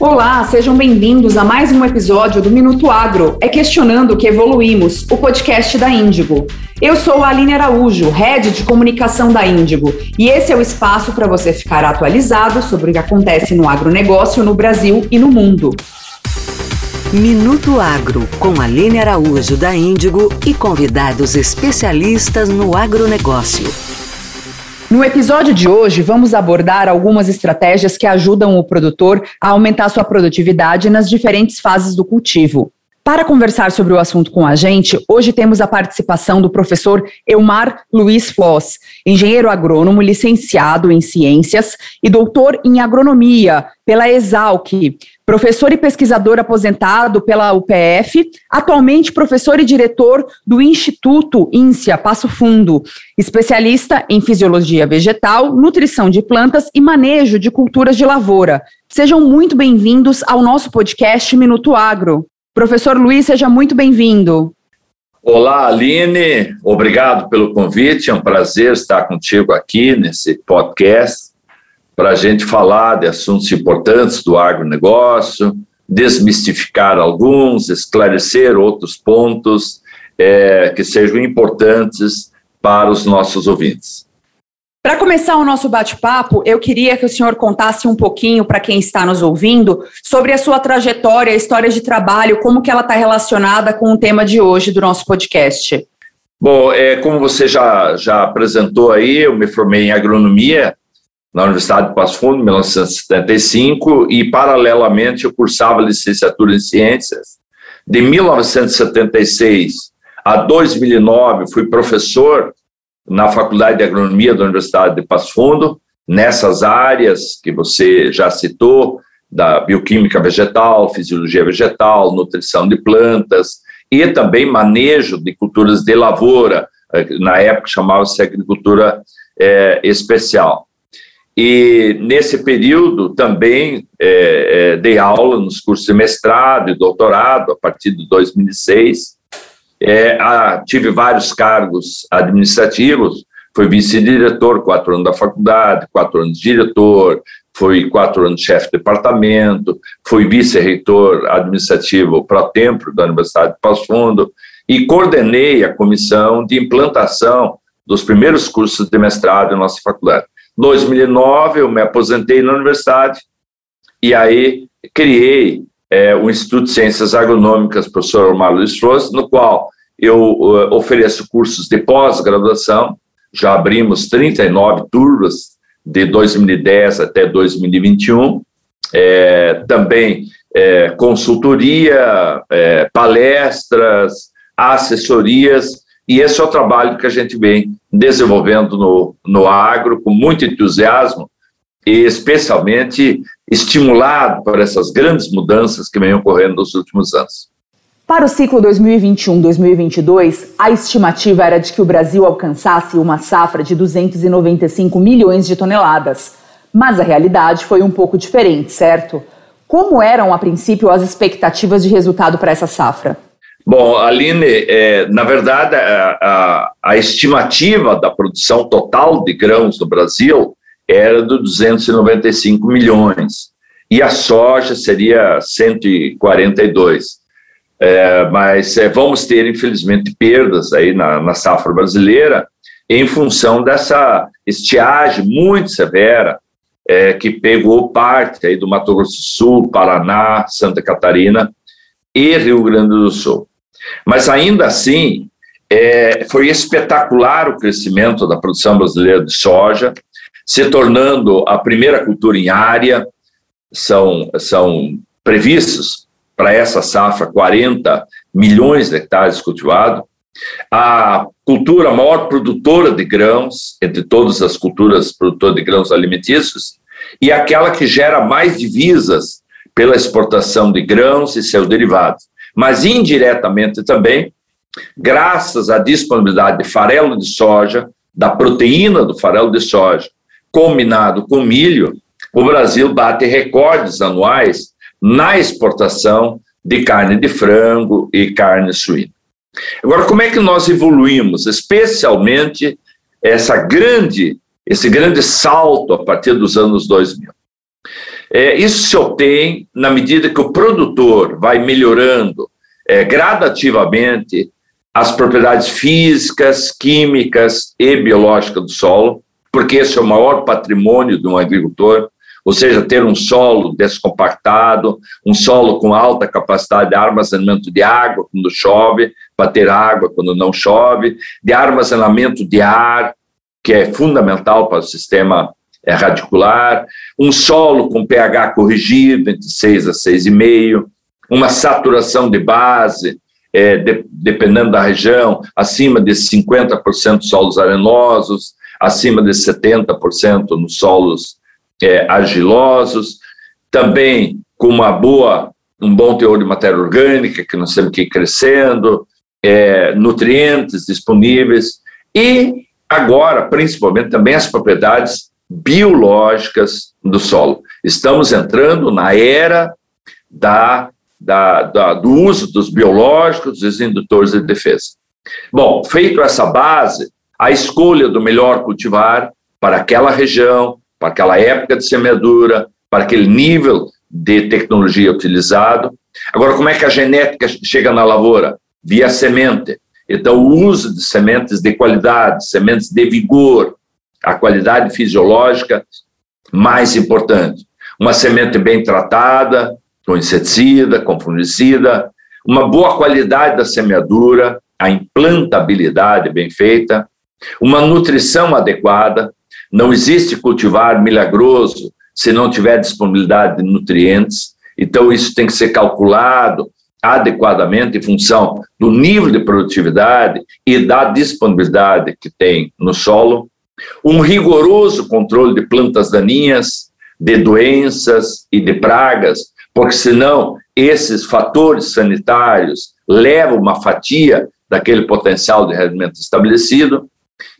Olá, sejam bem-vindos a mais um episódio do Minuto Agro. É questionando que evoluímos, o podcast da Índigo. Eu sou a Aline Araújo, head de comunicação da Índigo, e esse é o espaço para você ficar atualizado sobre o que acontece no agronegócio no Brasil e no mundo. Minuto Agro, com Aline Araújo da Índigo e convidados especialistas no agronegócio. No episódio de hoje, vamos abordar algumas estratégias que ajudam o produtor a aumentar sua produtividade nas diferentes fases do cultivo. Para conversar sobre o assunto com a gente, hoje temos a participação do professor Elmar Luiz Floss, engenheiro agrônomo licenciado em ciências e doutor em agronomia pela Exalc, professor e pesquisador aposentado pela UPF, atualmente professor e diretor do Instituto INSEA Passo Fundo, especialista em fisiologia vegetal, nutrição de plantas e manejo de culturas de lavoura. Sejam muito bem-vindos ao nosso podcast Minuto Agro. Professor Luiz, seja muito bem-vindo. Olá, Aline, obrigado pelo convite. É um prazer estar contigo aqui nesse podcast para a gente falar de assuntos importantes do agronegócio, desmistificar alguns, esclarecer outros pontos é, que sejam importantes para os nossos ouvintes. Para começar o nosso bate-papo, eu queria que o senhor contasse um pouquinho para quem está nos ouvindo sobre a sua trajetória, a história de trabalho, como que ela está relacionada com o tema de hoje do nosso podcast. Bom, é, como você já, já apresentou aí, eu me formei em agronomia na Universidade de Passo Fundo, em 1975, e paralelamente eu cursava licenciatura em ciências. De 1976 a 2009 fui professor na Faculdade de Agronomia da Universidade de Passo Fundo, nessas áreas que você já citou, da bioquímica vegetal, fisiologia vegetal, nutrição de plantas e também manejo de culturas de lavoura, eh, na época chamava-se agricultura é, especial. E nesse período também é, é, dei aula nos cursos de mestrado e doutorado, a partir de 2006, é, a, tive vários cargos administrativos, fui vice-diretor, quatro anos da faculdade, quatro anos diretor, fui quatro anos chefe de departamento, fui vice-reitor administrativo pró-templo da Universidade de Passo Fundo e coordenei a comissão de implantação dos primeiros cursos de mestrado em nossa faculdade. Em 2009, eu me aposentei na universidade e aí criei é, o Instituto de Ciências Agronômicas, professor Omar Luiz Flores, no qual eu uh, ofereço cursos de pós-graduação, já abrimos 39 turmas de 2010 até 2021, é, também é, consultoria, é, palestras, assessorias, e esse é o trabalho que a gente vem desenvolvendo no, no agro com muito entusiasmo. E especialmente estimulado por essas grandes mudanças que vêm ocorrendo nos últimos anos. Para o ciclo 2021-2022, a estimativa era de que o Brasil alcançasse uma safra de 295 milhões de toneladas. Mas a realidade foi um pouco diferente, certo? Como eram, a princípio, as expectativas de resultado para essa safra? Bom, Aline, é, na verdade, a, a, a, estimativa da produção total de grãos no Brasil era de 295 milhões, e a soja seria 142. É, mas é, vamos ter, infelizmente, perdas aí na, na safra brasileira em função dessa estiagem muito severa é, que pegou parte aí do Mato Grosso do Sul, Paraná, Santa Catarina e Rio Grande do Sul. Mas ainda assim, é, foi espetacular o crescimento da produção brasileira de soja, se tornando a primeira cultura em área. São, são previstos para essa safra 40 milhões de hectares cultivados. A cultura maior produtora de grãos, entre todas as culturas produtoras de grãos alimentícios, e aquela que gera mais divisas pela exportação de grãos e seus derivados. Mas indiretamente também, graças à disponibilidade de farelo de soja, da proteína do farelo de soja, combinado com milho, o Brasil bate recordes anuais na exportação de carne de frango e carne suína. Agora, como é que nós evoluímos, especialmente essa grande, esse grande salto a partir dos anos 2000? É, isso se obtém na medida que o produtor vai melhorando é, gradativamente as propriedades físicas, químicas e biológicas do solo, porque esse é o maior patrimônio de um agricultor, ou seja, ter um solo descompactado, um solo com alta capacidade de armazenamento de água quando chove, para ter água quando não chove, de armazenamento de ar, que é fundamental para o sistema é, radicular, um solo com pH corrigido entre 6 a 6,5, uma saturação de base, é, de, dependendo da região, acima de 50% solos arenosos, acima de 70% nos solos é, argilosos, também com uma boa, um bom teor de matéria orgânica, que nós temos que ir crescendo, é, nutrientes disponíveis, e agora, principalmente, também as propriedades biológicas do solo. Estamos entrando na era da, da, da, do uso dos biológicos, dos indutores de defesa. Bom, feito essa base, a escolha do melhor cultivar para aquela região, para aquela época de semeadura, para aquele nível de tecnologia utilizado. Agora, como é que a genética chega na lavoura? Via semente. Então, o uso de sementes de qualidade, sementes de vigor, a qualidade fisiológica mais importante. Uma semente bem tratada, com inseticida, com fungicida, uma boa qualidade da semeadura, a implantabilidade bem feita, uma nutrição adequada. Não existe cultivar milagroso se não tiver disponibilidade de nutrientes. Então, isso tem que ser calculado adequadamente em função do nível de produtividade e da disponibilidade que tem no solo. Um rigoroso controle de plantas daninhas, de doenças e de pragas, porque senão esses fatores sanitários levam uma fatia daquele potencial de rendimento estabelecido.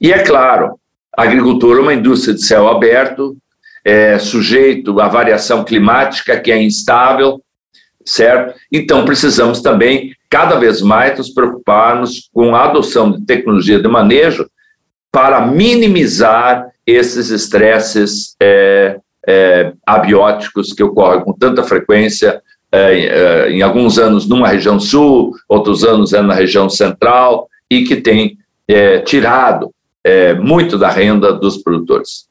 E é claro, a agricultura é uma indústria de céu aberto, é sujeito à variação climática que é instável, certo? Então precisamos também cada vez mais nos preocuparmos com a adoção de tecnologia de manejo para minimizar esses estresses é, é, abióticos que ocorrem com tanta frequência é, é em alguns anos numa região sul, outros anos é na região central e que tem é, tirado é, muito da renda dos produtores.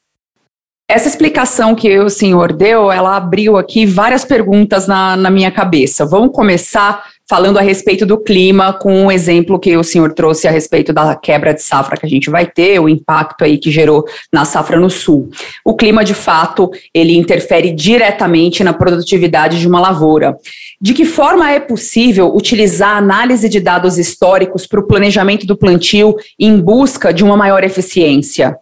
Essa explicação que o senhor deu, ela abriu aqui várias perguntas na, na minha cabeça. Vamos começar falando a respeito do clima, com um exemplo que o senhor trouxe a respeito da quebra de safra que a gente vai ter, o impacto aí que gerou na safra no sul. O clima, de fato, ele interfere diretamente na produtividade de uma lavoura. De que forma é possível utilizar a análise de dados históricos para o planejamento do plantio em busca de uma maior eficiência?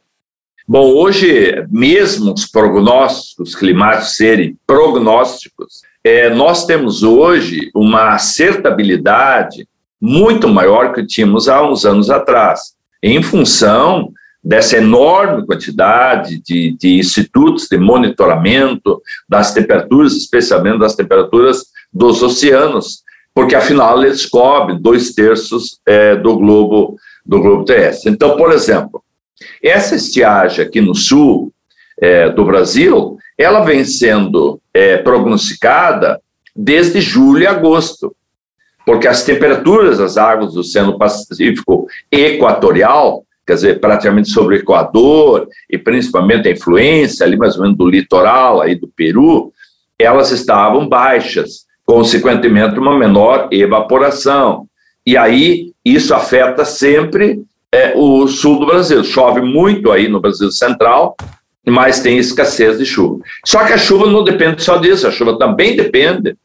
Bom, hoje, mesmo os prognósticos climáticos serem prognósticos, é, nós temos hoje uma acertabilidade muito maior que tínhamos há uns anos atrás, em função dessa enorme quantidade de, de institutos de monitoramento das temperaturas, especialmente das temperaturas dos oceanos, porque afinal eles cobrem dois terços é, do globo do globo terrestre. Então, por exemplo, essa estiagem aqui no sul é, do Brasil, ela vem sendo é, prognosticada desde julho e agosto, porque as temperaturas das águas do Oceano Pacífico Equatorial, quer dizer, praticamente sobre o Equador, e principalmente a influência ali mais ou menos do litoral aí do Peru, elas estavam baixas, consequentemente uma menor evaporação. E aí isso afeta sempre é, o sul do Brasil. Chove muito aí no Brasil Central, mas tem escassez de chuva. Só que a chuva não depende só disso, a chuva também depende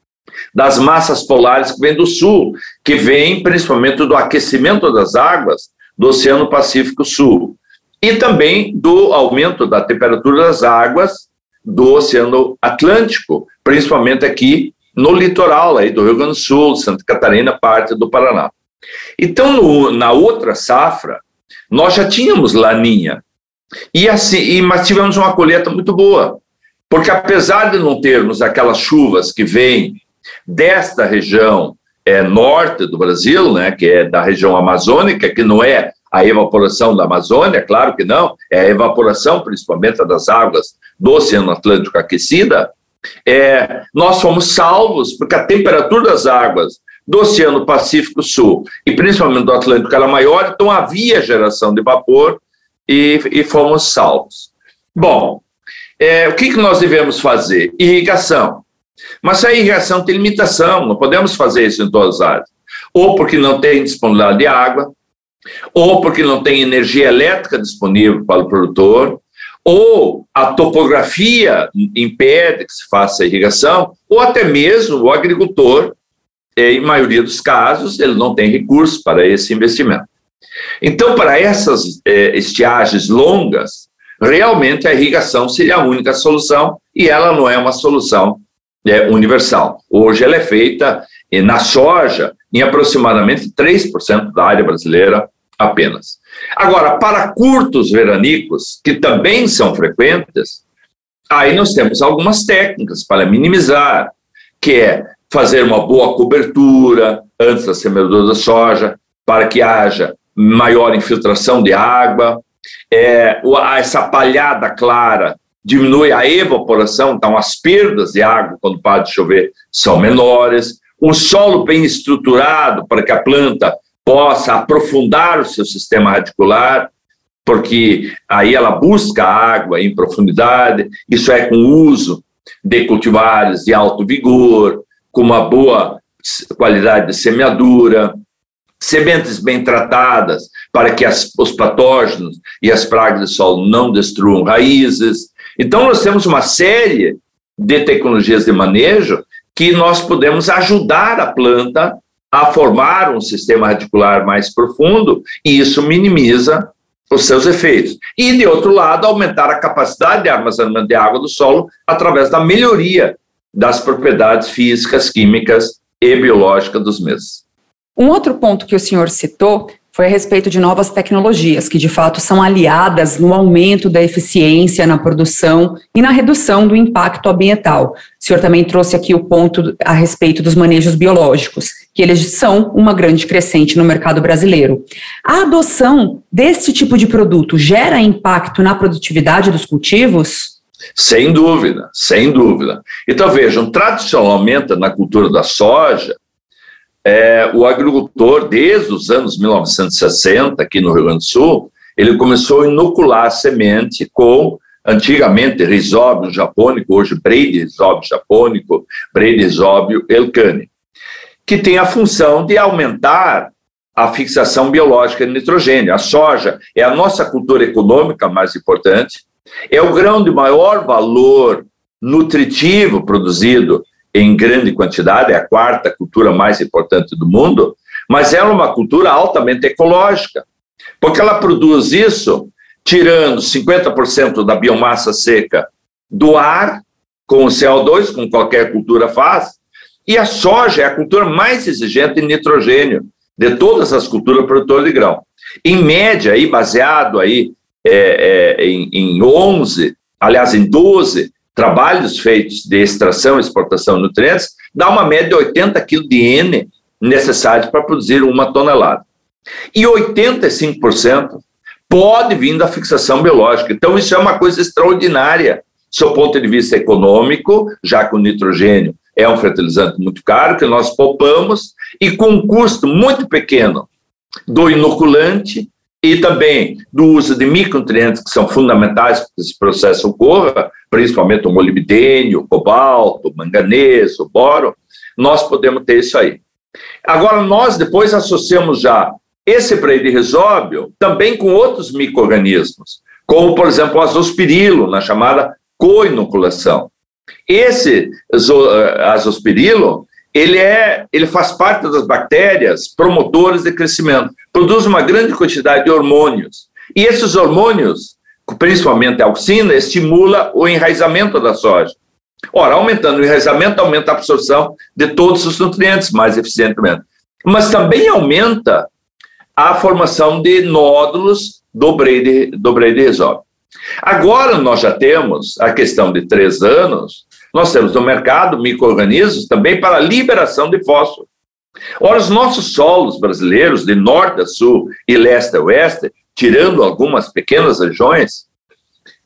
das massas polares que vêm do sul, que vêm principalmente do aquecimento das águas do Oceano Pacífico Sul e também do aumento da temperatura das águas do Oceano Atlântico, principalmente aqui no litoral aí do Rio Grande do Sul, Santa Catarina, parte do Paraná. Então, no, na outra safra, nós já tínhamos laninha, e assim, e, mas tivemos uma colheita muito boa, porque apesar de não termos aquelas chuvas que vêm desta região é, norte do Brasil, né, que é da região amazônica, que não é a evaporação da Amazônia, claro que não, é a evaporação principalmente das águas do Oceano Atlântico aquecida, é, nós fomos salvos porque a temperatura das águas do Oceano Pacífico Sul e principalmente do Atlântico era maior, então havia geração de vapor e, e fomos salvos. Bom, é, o que, que nós devemos fazer? Irrigação. Mas a irrigação tem limitação, não podemos fazer isso em todas as áreas. Ou porque não tem disponibilidade de água, ou porque não tem energia elétrica disponível para o produtor, ou a topografia impede que se faça a irrigação, ou até mesmo o agricultor, em maioria dos casos, ele não tem recursos para esse investimento. Então, para essas eh, estiagens longas, realmente a irrigação seria a única solução e ela não é uma solução é, universal. Hoje ela é feita eh, na soja em aproximadamente 3% da área brasileira apenas. Agora, para curtos veranicos, que também são frequentes, aí nós temos algumas técnicas para minimizar, que é fazer uma boa cobertura antes da semeadura da soja, para que haja maior infiltração de água, é, essa palhada clara diminui a evaporação, então as perdas de água quando para de chover são menores, um solo bem estruturado para que a planta possa aprofundar o seu sistema radicular, porque aí ela busca água em profundidade, isso é com o uso de cultivares de alto vigor, com uma boa qualidade de semeadura, sementes bem tratadas para que as, os patógenos e as pragas de solo não destruam raízes. Então, nós temos uma série de tecnologias de manejo que nós podemos ajudar a planta a formar um sistema radicular mais profundo e isso minimiza os seus efeitos. E, de outro lado, aumentar a capacidade de armazenamento de água do solo através da melhoria das propriedades físicas, químicas e biológicas dos mesmos. Um outro ponto que o senhor citou foi a respeito de novas tecnologias, que de fato são aliadas no aumento da eficiência na produção e na redução do impacto ambiental. O senhor também trouxe aqui o ponto a respeito dos manejos biológicos, que eles são uma grande crescente no mercado brasileiro. A adoção desse tipo de produto gera impacto na produtividade dos cultivos? Sem dúvida, sem dúvida. Então vejam, tradicionalmente na cultura da soja, é, o agricultor, desde os anos 1960, aqui no Rio Grande do Sul, ele começou a inocular semente com, antigamente, risóbio japônico, hoje Brady risóbio japônico, Brady risóbio elcane, que tem a função de aumentar a fixação biológica de nitrogênio. A soja é a nossa cultura econômica mais importante, é o grão de maior valor nutritivo produzido em grande quantidade, é a quarta cultura mais importante do mundo, mas ela é uma cultura altamente ecológica, porque ela produz isso tirando 50% da biomassa seca do ar, com o CO2, como qualquer cultura faz, e a soja é a cultura mais exigente em nitrogênio de todas as culturas produtoras de grão. Em média, aí, baseado aí, é, é, em, em 11, aliás, em 12 trabalhos feitos de extração e exportação de nutrientes, dá uma média de 80 kg de N necessários para produzir uma tonelada. E 85% pode vir da fixação biológica. Então, isso é uma coisa extraordinária, do ponto de vista econômico, já que o nitrogênio é um fertilizante muito caro, que nós poupamos, e com um custo muito pequeno do inoculante e também do uso de micronutrientes que são fundamentais para que esse processo ocorra, principalmente o molibdênio, o cobalto, o manganês, o boro, nós podemos ter isso aí. Agora, nós depois associamos já esse preidrisóbio também com outros micro-organismos, como, por exemplo, o azospirilo, na chamada coinoculação. Esse eh, azospirilo, ele, é, ele faz parte das bactérias promotoras de crescimento, produz uma grande quantidade de hormônios. E esses hormônios, principalmente a auxina, estimula o enraizamento da soja. Ora, aumentando o enraizamento, aumenta a absorção de todos os nutrientes mais eficientemente. Mas também aumenta a formação de nódulos do Brady, do Brady Resolve. Agora nós já temos a questão de três anos, nós temos no mercado micro-organismos também para liberação de fósforo. Ora, os nossos solos brasileiros, de norte a sul e leste a oeste, tirando algumas pequenas regiões,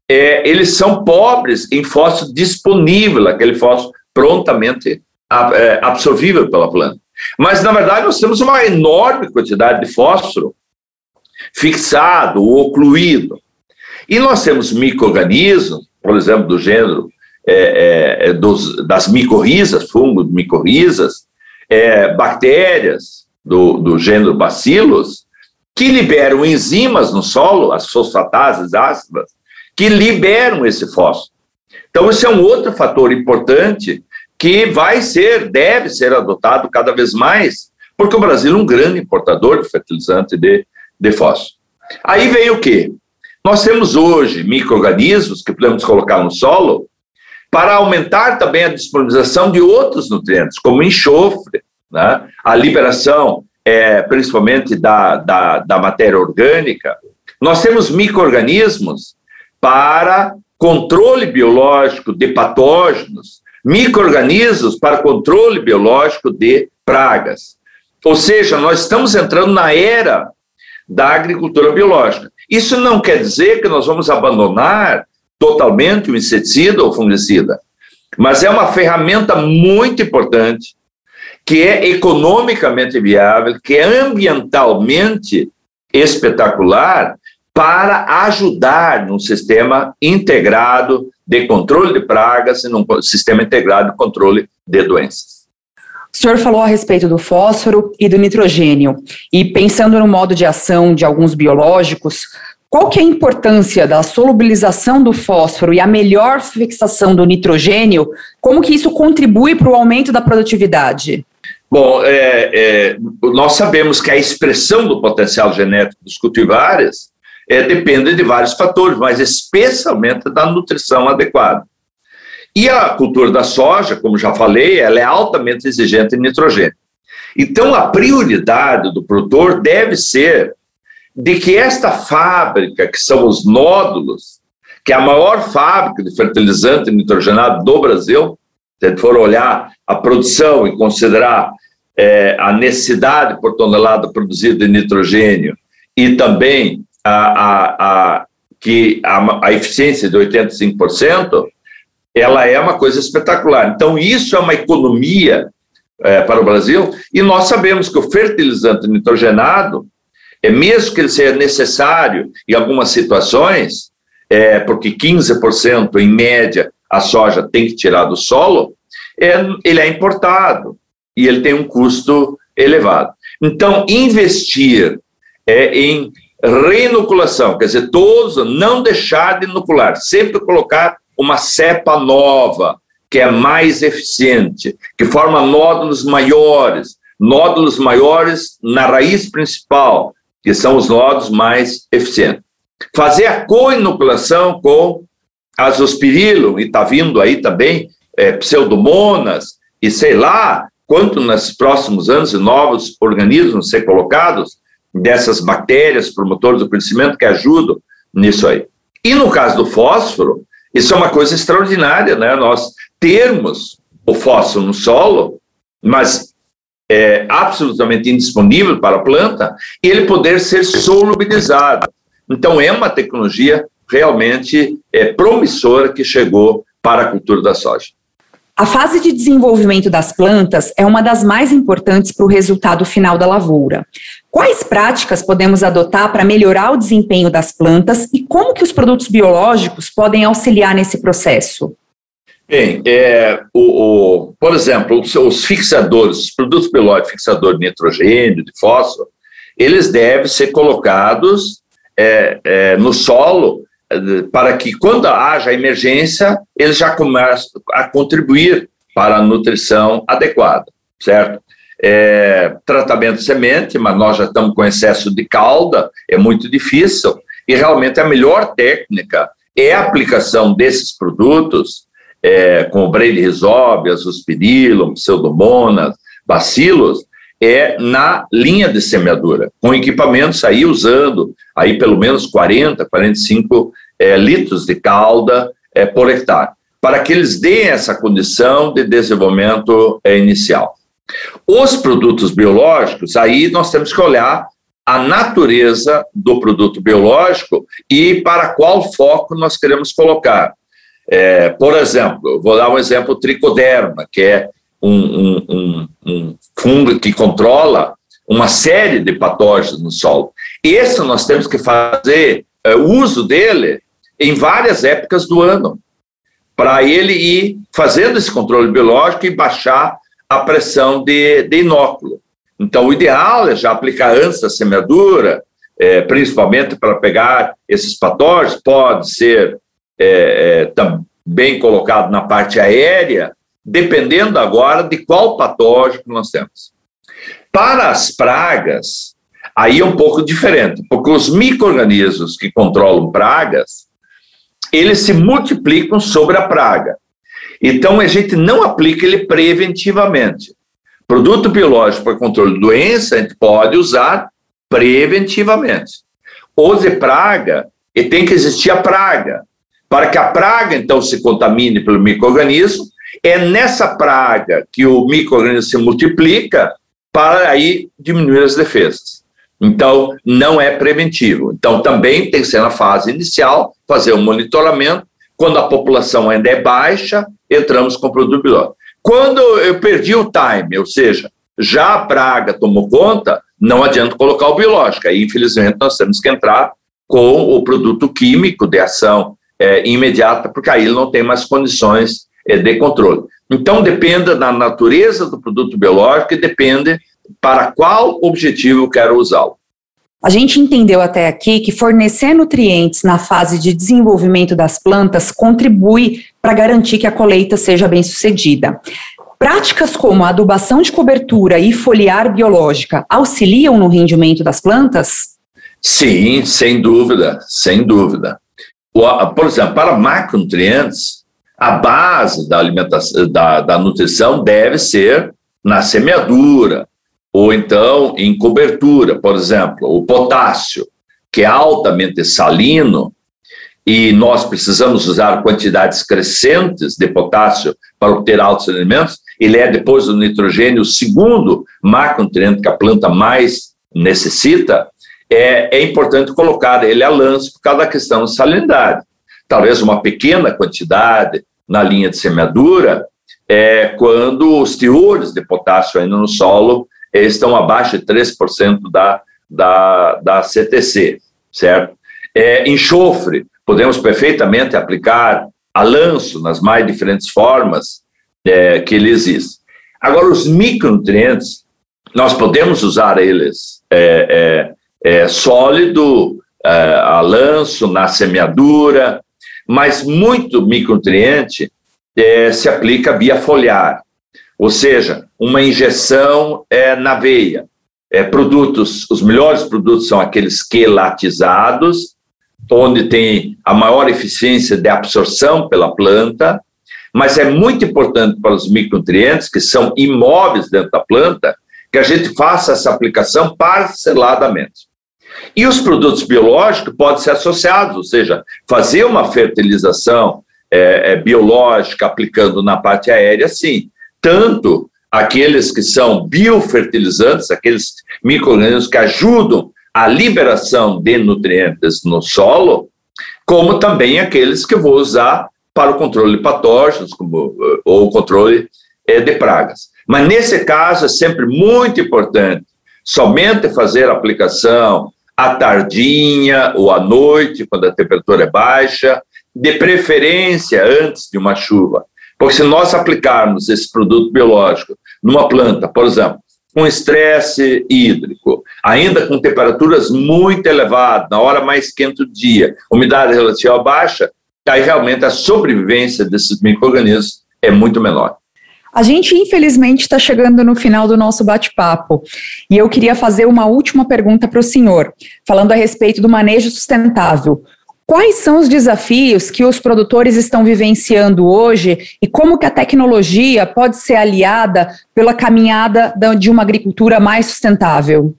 é, eles são pobres em fósforo disponível, aquele fósforo prontamente é, absorvível pela planta. Mas, na verdade, nós temos uma enorme quantidade de fósforo fixado ou ocluído. E nós temos micro-organismos, por exemplo, do gênero é, é, dos, das micorrizas, fungos micorrizas, é, bactérias do, do gênero bacilos, que liberam enzimas no solo, as fosfatases ácidas, que liberam esse fósforo. Então, esse é um outro fator importante que vai ser, deve ser adotado cada vez mais, porque o Brasil é um grande importador de fertilizante de, de fósforo. Aí vem o quê? Nós temos hoje micro-organismos que podemos colocar no solo para aumentar também a disponibilização de outros nutrientes, como enxofre, né? a liberação é, principalmente da, da, da matéria orgânica. Nós temos micro-organismos para controle biológico de patógenos, micro-organismos para controle biológico de pragas. Ou seja, nós estamos entrando na era da agricultura biológica. Isso não quer dizer que nós vamos abandonar totalmente o inseticida ou fungicida, mas é uma ferramenta muito importante, que é economicamente viável, que é ambientalmente espetacular para ajudar num sistema integrado de controle de pragas e num sistema integrado de controle de doenças. O senhor falou a respeito do fósforo e do nitrogênio, e pensando no modo de ação de alguns biológicos, qual que é a importância da solubilização do fósforo e a melhor fixação do nitrogênio? Como que isso contribui para o aumento da produtividade? Bom, é, é, nós sabemos que a expressão do potencial genético dos cultivares é, depende de vários fatores, mas especialmente da nutrição adequada. E a cultura da soja, como já falei, ela é altamente exigente em nitrogênio. Então, a prioridade do produtor deve ser de que esta fábrica, que são os nódulos, que é a maior fábrica de fertilizante nitrogenado do Brasil, se for olhar a produção e considerar é, a necessidade por tonelada produzida de nitrogênio e também a, a, a que a, a, eficiência de 85%, ela é uma coisa espetacular. Então, isso é uma economia é, para o Brasil, e nós sabemos que o fertilizante nitrogenado, é mesmo que ele seja necessário em algumas situações, é, porque 15% em média a soja tem que tirar do solo, é, ele é importado e ele tem um custo elevado. Então, investir é, em reinoculação, quer dizer, todos não deixar de inocular, sempre colocar uma cepa nova, que é mais eficiente, que forma nódulos maiores, nódulos maiores na raiz principal, que são os nódulos mais eficientes. Fazer a co-inoculação com azospirilo, e está vindo aí também é, pseudomonas, e sei lá quanto nos próximos anos novos organismos ser colocados, dessas bactérias promotores do crescimento que ajudam nisso aí. E no caso do fósforo, isso é uma coisa extraordinária, né? Nós termos o fósforo no solo, mas é absolutamente indisponível para a planta, e ele poder ser solubilizado. Então, é uma tecnologia realmente é, promissora que chegou para a cultura da soja. A fase de desenvolvimento das plantas é uma das mais importantes para o resultado final da lavoura. Quais práticas podemos adotar para melhorar o desempenho das plantas e como que os produtos biológicos podem auxiliar nesse processo? Bem, é, o, o, por exemplo, os, os fixadores, os produtos biológicos fixadores de nitrogênio, de fósforo, eles devem ser colocados é, é, no solo para que, quando haja emergência, eles já começam a contribuir para a nutrição adequada, certo? É, tratamento de semente, mas nós já estamos com excesso de calda, é muito difícil, e realmente a melhor técnica é a aplicação desses produtos, é, com Rhizobias, Ospirillum, Pseudomonas, bacilos, é na linha de semeadura, com equipamentos aí usando aí pelo menos 40, 45 é, litros de calda é, por hectare, para que eles deem essa condição de desenvolvimento é, inicial. Os produtos biológicos, aí nós temos que olhar a natureza do produto biológico e para qual foco nós queremos colocar. É, por exemplo, vou dar um exemplo tricoderma, que é um, um, um, um fungo que controla uma série de patógenos no solo. Esse nós temos que fazer é, uso dele em várias épocas do ano, para ele ir fazendo esse controle biológico e baixar a pressão de, de inóculo. Então, o ideal é já aplicar antes da semeadura, é, principalmente para pegar esses patógenos, pode ser é, é, também colocado na parte aérea, dependendo agora de qual patógeno nós temos. Para as pragas, aí é um pouco diferente, porque os micro-organismos que controlam pragas, eles se multiplicam sobre a praga. Então, a gente não aplica ele preventivamente. Produto biológico para controle de doença, a gente pode usar preventivamente. Ou de praga, e tem que existir a praga. Para que a praga, então, se contamine pelo microorganismo, é nessa praga que o microorganismo se multiplica para aí diminuir as defesas. Então, não é preventivo. Então, também tem que ser na fase inicial, fazer um monitoramento. Quando a população ainda é baixa, entramos com o produto biológico. Quando eu perdi o time, ou seja, já a praga tomou conta, não adianta colocar o biológico. Aí, infelizmente, nós temos que entrar com o produto químico de ação é, imediata, porque aí ele não tem mais condições é, de controle. Então, depende da natureza do produto biológico e depende para qual objetivo eu quero usá-lo. A gente entendeu até aqui que fornecer nutrientes na fase de desenvolvimento das plantas contribui para garantir que a colheita seja bem sucedida. Práticas como a adubação de cobertura e foliar biológica auxiliam no rendimento das plantas? Sim, sem dúvida, sem dúvida. Por exemplo, para macronutrientes, a base da alimentação, da, da nutrição deve ser na semeadura, ou então em cobertura, por exemplo, o potássio, que é altamente salino, e nós precisamos usar quantidades crescentes de potássio para obter altos rendimentos, ele é, depois do nitrogênio, o segundo macronutriente que a planta mais necessita, é, é importante colocar ele a lance por causa da questão de salinidade. Talvez uma pequena quantidade na linha de semeadura, é quando os teores de potássio ainda no solo estão abaixo de 3% da, da, da CTC, certo? É, enxofre, podemos perfeitamente aplicar a lanço nas mais diferentes formas é, que ele existe. Agora, os micronutrientes, nós podemos usar eles é, é, sólido, é, a lanço, na semeadura, mas muito micronutriente é, se aplica via foliar, ou seja, uma injeção é, na veia. É, produtos, os melhores produtos são aqueles quelatizados, onde tem a maior eficiência de absorção pela planta, mas é muito importante para os micronutrientes, que são imóveis dentro da planta, que a gente faça essa aplicação parceladamente. E os produtos biológicos podem ser associados, ou seja, fazer uma fertilização é, é, biológica aplicando na parte aérea, sim. Tanto aqueles que são biofertilizantes, aqueles micro-organismos que ajudam a liberação de nutrientes no solo, como também aqueles que eu vou usar para o controle de patógenos como, ou o controle é, de pragas. Mas nesse caso é sempre muito importante somente fazer a aplicação à tardinha ou à noite, quando a temperatura é baixa, de preferência antes de uma chuva. Porque se nós aplicarmos esse produto biológico numa planta, por exemplo, com estresse hídrico, ainda com temperaturas muito elevadas, na hora mais quente do dia, umidade relativa baixa, aí realmente a sobrevivência desses micro-organismos é muito menor. A gente, infelizmente, está chegando no final do nosso bate-papo e eu queria fazer uma última pergunta para o senhor, falando a respeito do manejo sustentável. Quais são os desafios que os produtores estão vivenciando hoje e como que a tecnologia pode ser aliada pela caminhada de uma agricultura mais sustentável?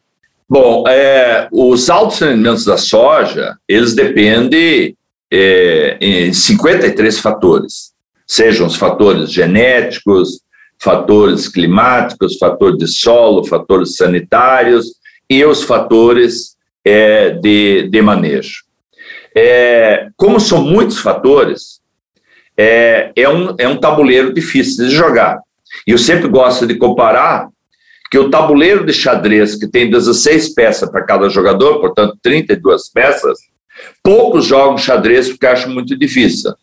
Bom, é, os altos rendimentos da soja, eles dependem é, em 53 fatores, sejam os fatores genéticos, fatores climáticos, fatores de solo, fatores sanitários e os fatores é, de, de manejo. É, como são muitos fatores, é, é, um, é um tabuleiro difícil de jogar. E eu sempre gosto de comparar que o tabuleiro de xadrez, que tem 16 peças para cada jogador, portanto 32 peças, poucos jogam xadrez porque acham muito difícil.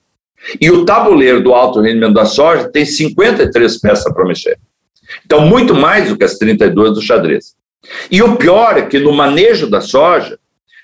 E o tabuleiro do alto rendimento da soja tem 53 peças para mexer. Então, muito mais do que as 32 do xadrez. E o pior é que no manejo da soja,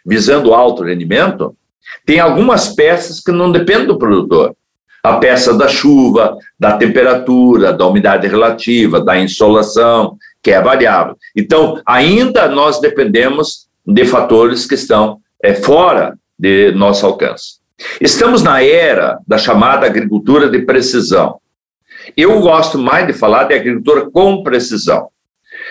visando alto rendimento, tem algumas peças que não dependem do produtor. A peça da chuva, da temperatura, da umidade relativa, da insolação, que é variável. Então, ainda nós dependemos de fatores que estão é, fora de nosso alcance. Estamos na era da chamada agricultura de precisão. Eu gosto mais de falar de agricultura com precisão.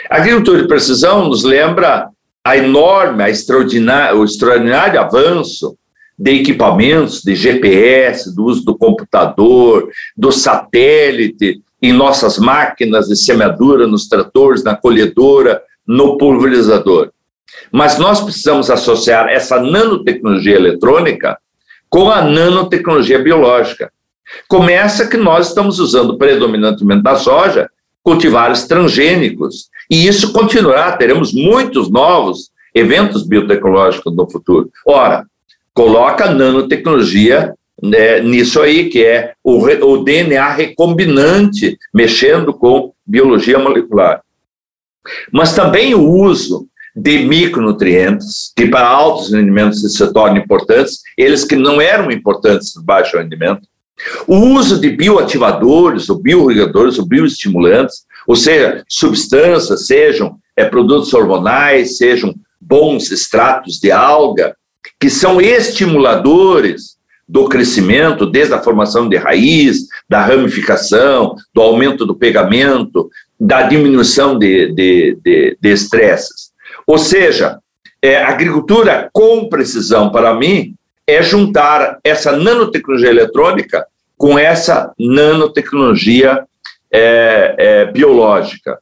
A agricultura de precisão nos lembra a enorme, a extraordinário, o extraordinário avanço de equipamentos, de GPS, do uso do computador, do satélite, em nossas máquinas de semeadura, nos tratores, na colhedora, no pulverizador. Mas nós precisamos associar essa nanotecnologia eletrônica com a nanotecnologia biológica. Começa que nós estamos usando predominantemente da soja cultivares transgênicos, e isso continuará, teremos muitos novos eventos biotecnológicos no futuro. Ora, coloca nanotecnologia né, nisso aí, que é o, o DNA recombinante, mexendo com biologia molecular. Mas também o uso de micronutrientes, que para altos rendimentos se tornam importantes, eles que não eram importantes no baixo rendimento. O uso de bioativadores, ou biorregadores, ou bioestimulantes, ou seja, substâncias, sejam é, produtos hormonais, sejam bons extratos de alga, que são estimuladores do crescimento, desde a formação de raiz, da ramificação, do aumento do pegamento, da diminuição de, de, de, de estresses. Ou seja, é, agricultura com precisão, para mim, é juntar essa nanotecnologia eletrônica com essa nanotecnologia é, é, biológica.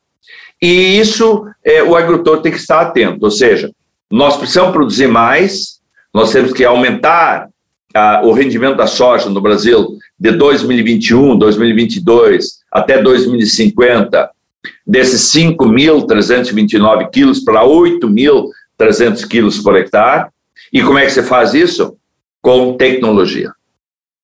E isso é, o agricultor tem que estar atento, ou seja, nós precisamos produzir mais, nós temos que aumentar a, o rendimento da soja no Brasil de 2021, 2022 até 2050, desses 5.329 quilos para 8.300 quilos por hectare. E como é que você faz isso? Com tecnologia.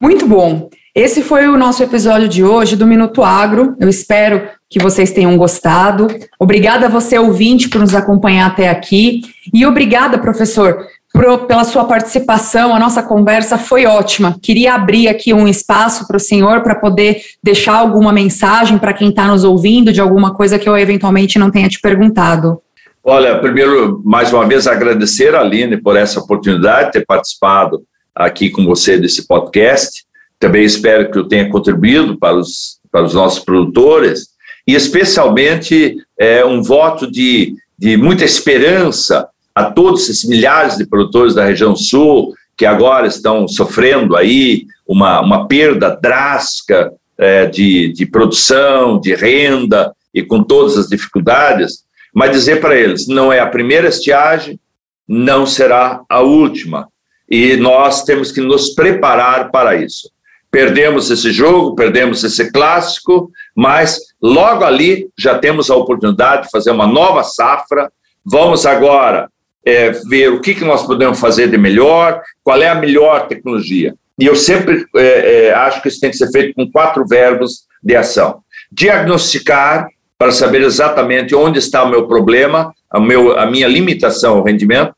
Muito bom. Esse foi o nosso episódio de hoje do Minuto Agro. Eu espero que vocês tenham gostado. Obrigada a você, ouvinte, por nos acompanhar até aqui. E obrigada, professor, por, pela sua participação. A nossa conversa foi ótima. Queria abrir aqui um espaço para o senhor para poder deixar alguma mensagem para quem está nos ouvindo de alguma coisa que eu eventualmente não tenha te perguntado. Olha, primeiro, mais uma vez, agradecer a Aline por essa oportunidade de ter participado aqui com você desse podcast. Também espero que eu tenha contribuído para os, para os nossos produtores e, especialmente, é, um voto de, de muita esperança a todos esses milhares de produtores da região sul que agora estão sofrendo aí uma, uma perda drástica é, de, de produção, de renda e com todas as dificuldades, mas dizer para eles, não é a primeira estiagem, não será a última. E nós temos que nos preparar para isso. Perdemos esse jogo, perdemos esse clássico, mas logo ali já temos a oportunidade de fazer uma nova safra. Vamos agora é, ver o que, que nós podemos fazer de melhor, qual é a melhor tecnologia. E eu sempre é, é, acho que isso tem que ser feito com quatro verbos de ação: diagnosticar, para saber exatamente onde está o meu problema, a, meu, a minha limitação ao rendimento,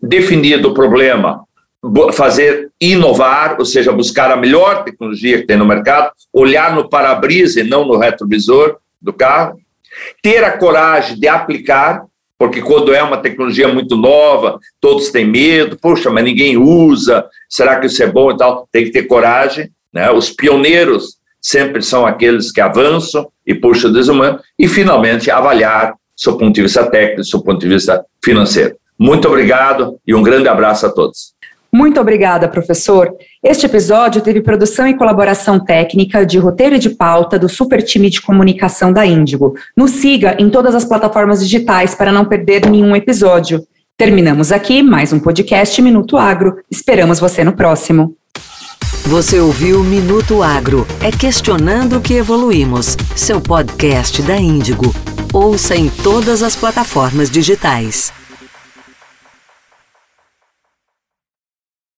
definido o problema, fazer inovar, ou seja, buscar a melhor tecnologia que tem no mercado, olhar no para-brisa e não no retrovisor do carro, ter a coragem de aplicar, porque quando é uma tecnologia muito nova, todos têm medo, poxa, mas ninguém usa, será que isso é bom e tal? Tem que ter coragem, né? Os pioneiros sempre são aqueles que avançam e puxam o desumano, e finalmente avaliar seu ponto de vista técnico, seu ponto de vista financeiro. Muito obrigado e um grande abraço a todos. Muito obrigada, professor. Este episódio teve produção e colaboração técnica de roteiro e de pauta do super time de comunicação da Índigo. Nos siga em todas as plataformas digitais para não perder nenhum episódio. Terminamos aqui mais um podcast Minuto Agro. Esperamos você no próximo. Você ouviu Minuto Agro. É questionando que evoluímos. Seu podcast da Índigo. Ouça em todas as plataformas digitais.